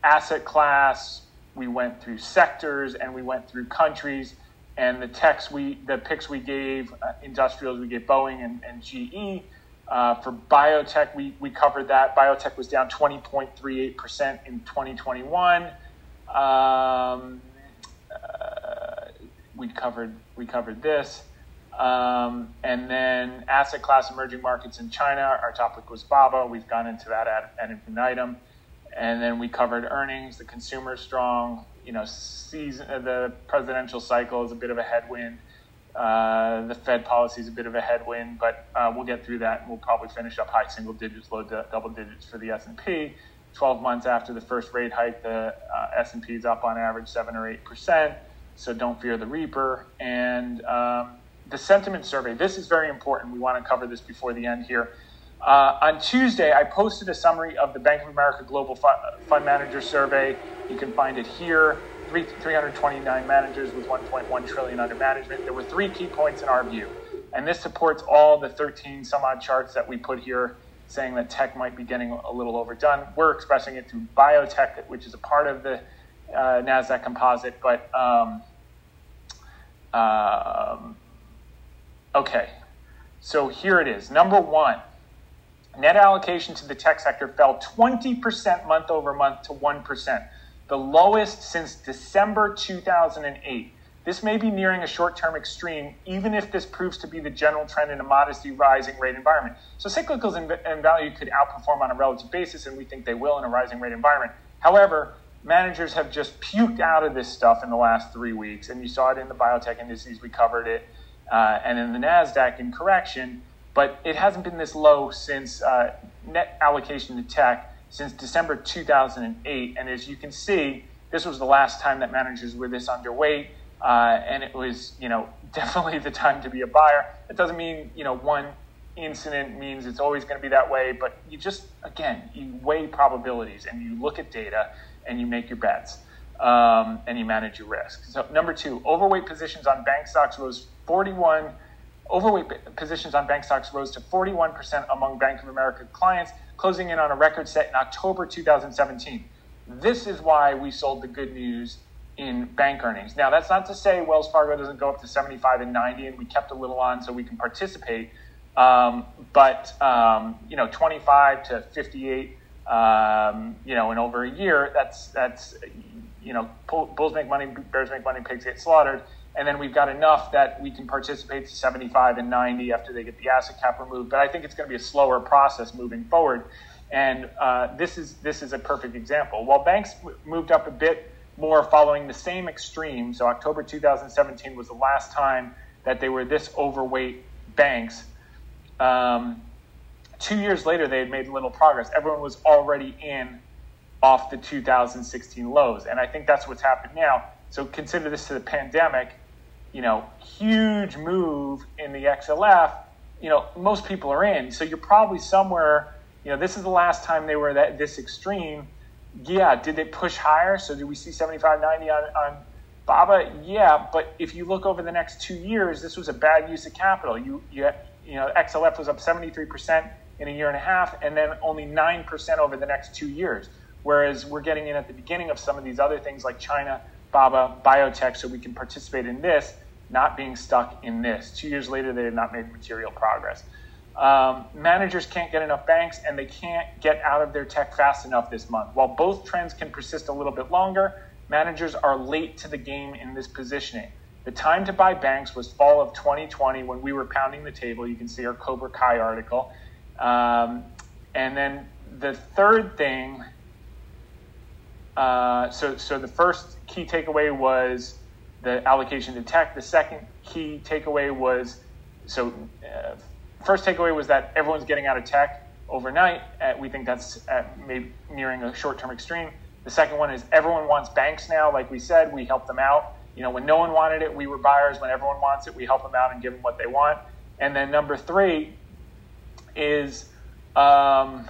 asset class, we went through sectors, and we went through countries and the techs we the picks we gave uh, industrials we gave Boeing and, and GE. Uh, for biotech, we, we covered that. Biotech was down 20.38% in 2021. Um, we covered we covered this. Um, and then asset class emerging markets in China. Our topic was BABA. We've gone into that ad, ad infinitum. And then we covered earnings. The consumer strong you know, season uh, the presidential cycle is a bit of a headwind. Uh, the Fed policy is a bit of a headwind, but uh, we'll get through that, and we'll probably finish up high single digits, low double digits for the S and P. Twelve months after the first rate hike, the uh, S and P is up on average seven or eight percent. So don't fear the reaper. And um, the sentiment survey. This is very important. We want to cover this before the end here. Uh, on Tuesday, I posted a summary of the Bank of America Global Fund Manager Survey. You can find it here. 329 managers with 1.1 trillion under management. There were three key points in our view, and this supports all the 13 some odd charts that we put here, saying that tech might be getting a little overdone. We're expressing it through biotech, which is a part of the uh, Nasdaq Composite. But um, um, okay, so here it is. Number one Net allocation to the tech sector fell 20% month over month to 1%, the lowest since December 2008. This may be nearing a short term extreme, even if this proves to be the general trend in a modestly rising rate environment. So, cyclicals and value could outperform on a relative basis, and we think they will in a rising rate environment. However, managers have just puked out of this stuff in the last three weeks, and you saw it in the biotech indices, we covered it, uh, and in the NASDAQ in correction but it hasn't been this low since uh, net allocation to tech since December 2008. And as you can see, this was the last time that managers were this underweight, uh, and it was, you know, definitely the time to be a buyer. It doesn't mean, you know, one incident means it's always going to be that way, but you just, again, you weigh probabilities and you look at data and you make your bets. Um, and you manage your risk. So, number two, overweight positions on bank stocks rose 41 Overweight positions on bank stocks rose to 41% among Bank of America clients, closing in on a record set in October 2017. This is why we sold the good news in bank earnings. Now, that's not to say Wells Fargo doesn't go up to 75 and 90, and we kept a little on so we can participate. Um, but um, you know, 25 to 58, um, you know, in over a year, that's that's you know, bulls make money, bears make money, pigs get slaughtered and then we've got enough that we can participate to 75 and 90 after they get the asset cap removed. But I think it's going to be a slower process moving forward, and uh, this is this is a perfect example. While banks moved up a bit more following the same extreme, so October 2017 was the last time that they were this overweight banks. Um, two years later, they had made little progress. Everyone was already in off the 2016 lows, and I think that's what's happened now. So consider this to the pandemic you know, huge move in the XLF, you know, most people are in. So you're probably somewhere, you know, this is the last time they were that this extreme. Yeah, did they push higher? So did we see 75, 90 on, on BABA? Yeah, but if you look over the next two years, this was a bad use of capital. You, you, you know, XLF was up 73% in a year and a half, and then only 9% over the next two years. Whereas we're getting in at the beginning of some of these other things like China BABA biotech so we can participate in this, not being stuck in this. Two years later, they had not made material progress. Um, managers can't get enough banks and they can't get out of their tech fast enough this month. While both trends can persist a little bit longer, managers are late to the game in this positioning. The time to buy banks was fall of 2020 when we were pounding the table. You can see our Cobra Kai article. Um, and then the third thing, uh, so so the first key takeaway was the allocation to tech. The second key takeaway was so uh, first takeaway was that everyone's getting out of tech overnight. Uh, we think that's maybe nearing a short term extreme. The second one is everyone wants banks now. Like we said, we help them out. You know, when no one wanted it, we were buyers. When everyone wants it, we help them out and give them what they want. And then number three is um,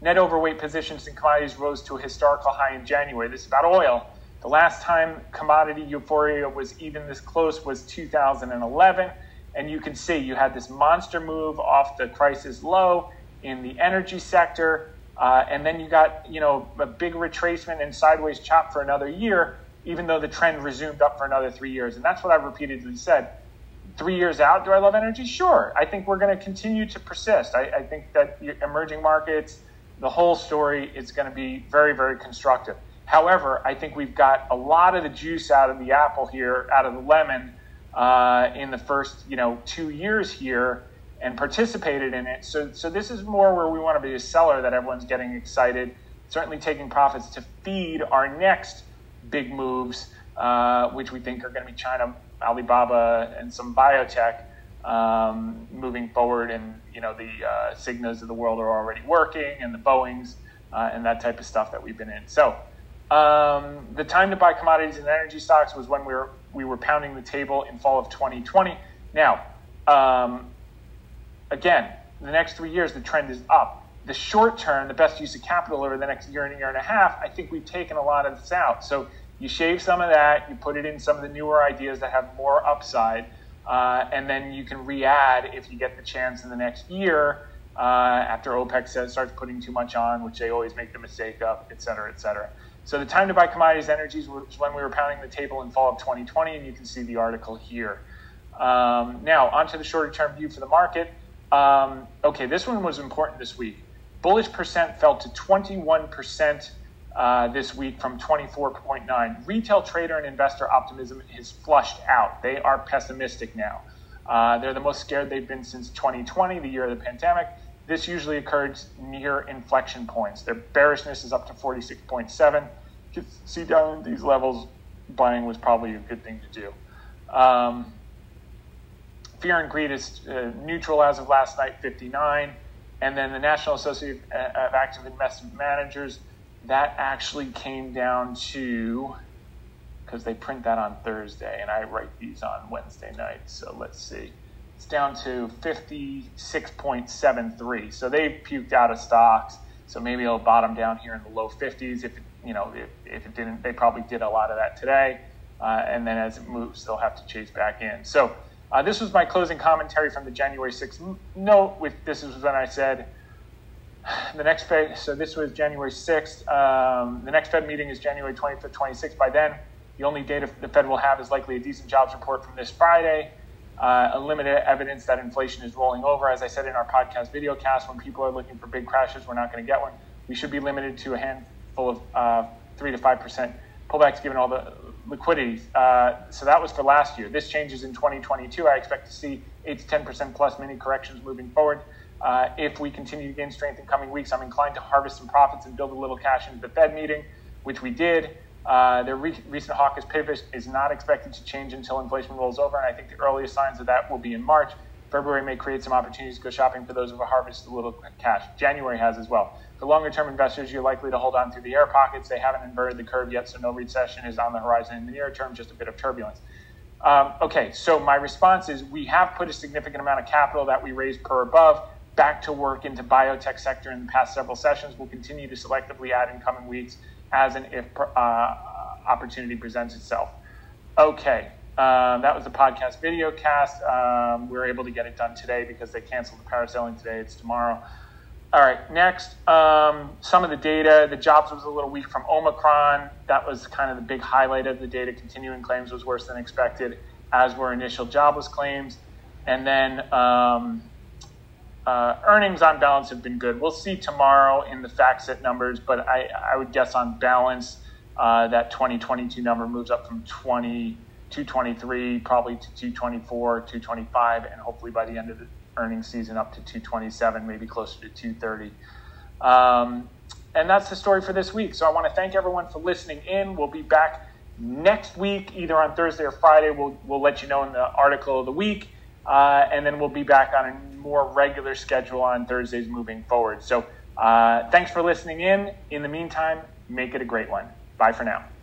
net overweight positions in commodities rose to a historical high in January. This is about oil. The last time commodity euphoria was even this close was 2011. And you can see you had this monster move off the crisis low in the energy sector. Uh, and then you got, you know, a big retracement and sideways chop for another year, even though the trend resumed up for another three years. And that's what I've repeatedly said. Three years out, do I love energy? Sure. I think we're going to continue to persist. I, I think that emerging markets, the whole story is going to be very, very constructive. However, I think we've got a lot of the juice out of the apple here, out of the lemon, uh, in the first, you know, two years here and participated in it. So, so this is more where we want to be a seller that everyone's getting excited, certainly taking profits to feed our next big moves, uh, which we think are going to be China, Alibaba, and some biotech um, moving forward. And you know the uh, of the world are already working, and the Boeing's uh, and that type of stuff that we've been in. So. Um, the time to buy commodities and energy stocks was when we were we were pounding the table in fall of 2020. Now, um, again, the next three years, the trend is up. The short term, the best use of capital over the next year and a year and a half, I think we've taken a lot of this out. So you shave some of that, you put it in some of the newer ideas that have more upside, uh, and then you can re-add if you get the chance in the next year uh, after OPEC says starts putting too much on, which they always make the mistake of, et cetera, et cetera. So the time to buy commodities energies was when we were pounding the table in fall of 2020, and you can see the article here. Um, now, onto the shorter term view for the market. Um, okay, this one was important this week. Bullish percent fell to 21% uh, this week from 24.9. Retail trader and investor optimism is flushed out. They are pessimistic now. Uh, they're the most scared they've been since 2020, the year of the pandemic. This usually occurs near inflection points. Their bearishness is up to 46.7. You can see down these levels, buying was probably a good thing to do. Um, fear and greed is uh, neutral as of last night, 59. And then the National Association of Active Investment Managers, that actually came down to, because they print that on Thursday and I write these on Wednesday night. So let's see. It's down to 56.73. So they've puked out of stocks. So maybe it'll bottom down here in the low 50s. If you know, if, if it didn't, they probably did a lot of that today. Uh, and then as it moves, they'll have to chase back in. So uh, this was my closing commentary from the January 6th note. With this is when I said the next Fed. So this was January 6th. Um, the next Fed meeting is January 25th, 26th. By then, the only data the Fed will have is likely a decent jobs report from this Friday. Uh, limited evidence that inflation is rolling over. As I said in our podcast video cast, when people are looking for big crashes, we're not going to get one. We should be limited to a handful of uh, three to five percent pullbacks, given all the liquidity. Uh, so that was for last year. This changes in 2022. I expect to see 8 to 10% plus mini corrections moving forward. Uh, if we continue to gain strength in coming weeks, I'm inclined to harvest some profits and build a little cash into the Fed meeting, which we did. Uh, their re- recent hawkish pivot is not expected to change until inflation rolls over, and I think the earliest signs of that will be in March. February may create some opportunities to go shopping for those who have harvested a little cash. January has as well. For longer term investors, you're likely to hold on through the air pockets. They haven't inverted the curve yet, so no recession is on the horizon in the near term, just a bit of turbulence. Um, okay, so my response is we have put a significant amount of capital that we raised per above back to work into biotech sector in the past several sessions. We'll continue to selectively add in coming weeks as and if uh, opportunity presents itself. Okay, um, that was the podcast video cast. Um, we were able to get it done today because they canceled the parasailing today. It's tomorrow. All right, next, um, some of the data. The jobs was a little weak from Omicron. That was kind of the big highlight of the data. Continuing claims was worse than expected, as were initial jobless claims. And then um, uh, earnings on balance have been good. We'll see tomorrow in the FactSet numbers, but I, I would guess on balance uh, that 2022 number moves up from 20 223 probably to 224, 225, and hopefully by the end of the earnings season up to 227, maybe closer to 230. Um, and that's the story for this week. So I want to thank everyone for listening in. We'll be back next week, either on Thursday or Friday. We'll, we'll let you know in the article of the week. Uh, and then we'll be back on a more regular schedule on Thursdays moving forward. So uh, thanks for listening in. In the meantime, make it a great one. Bye for now.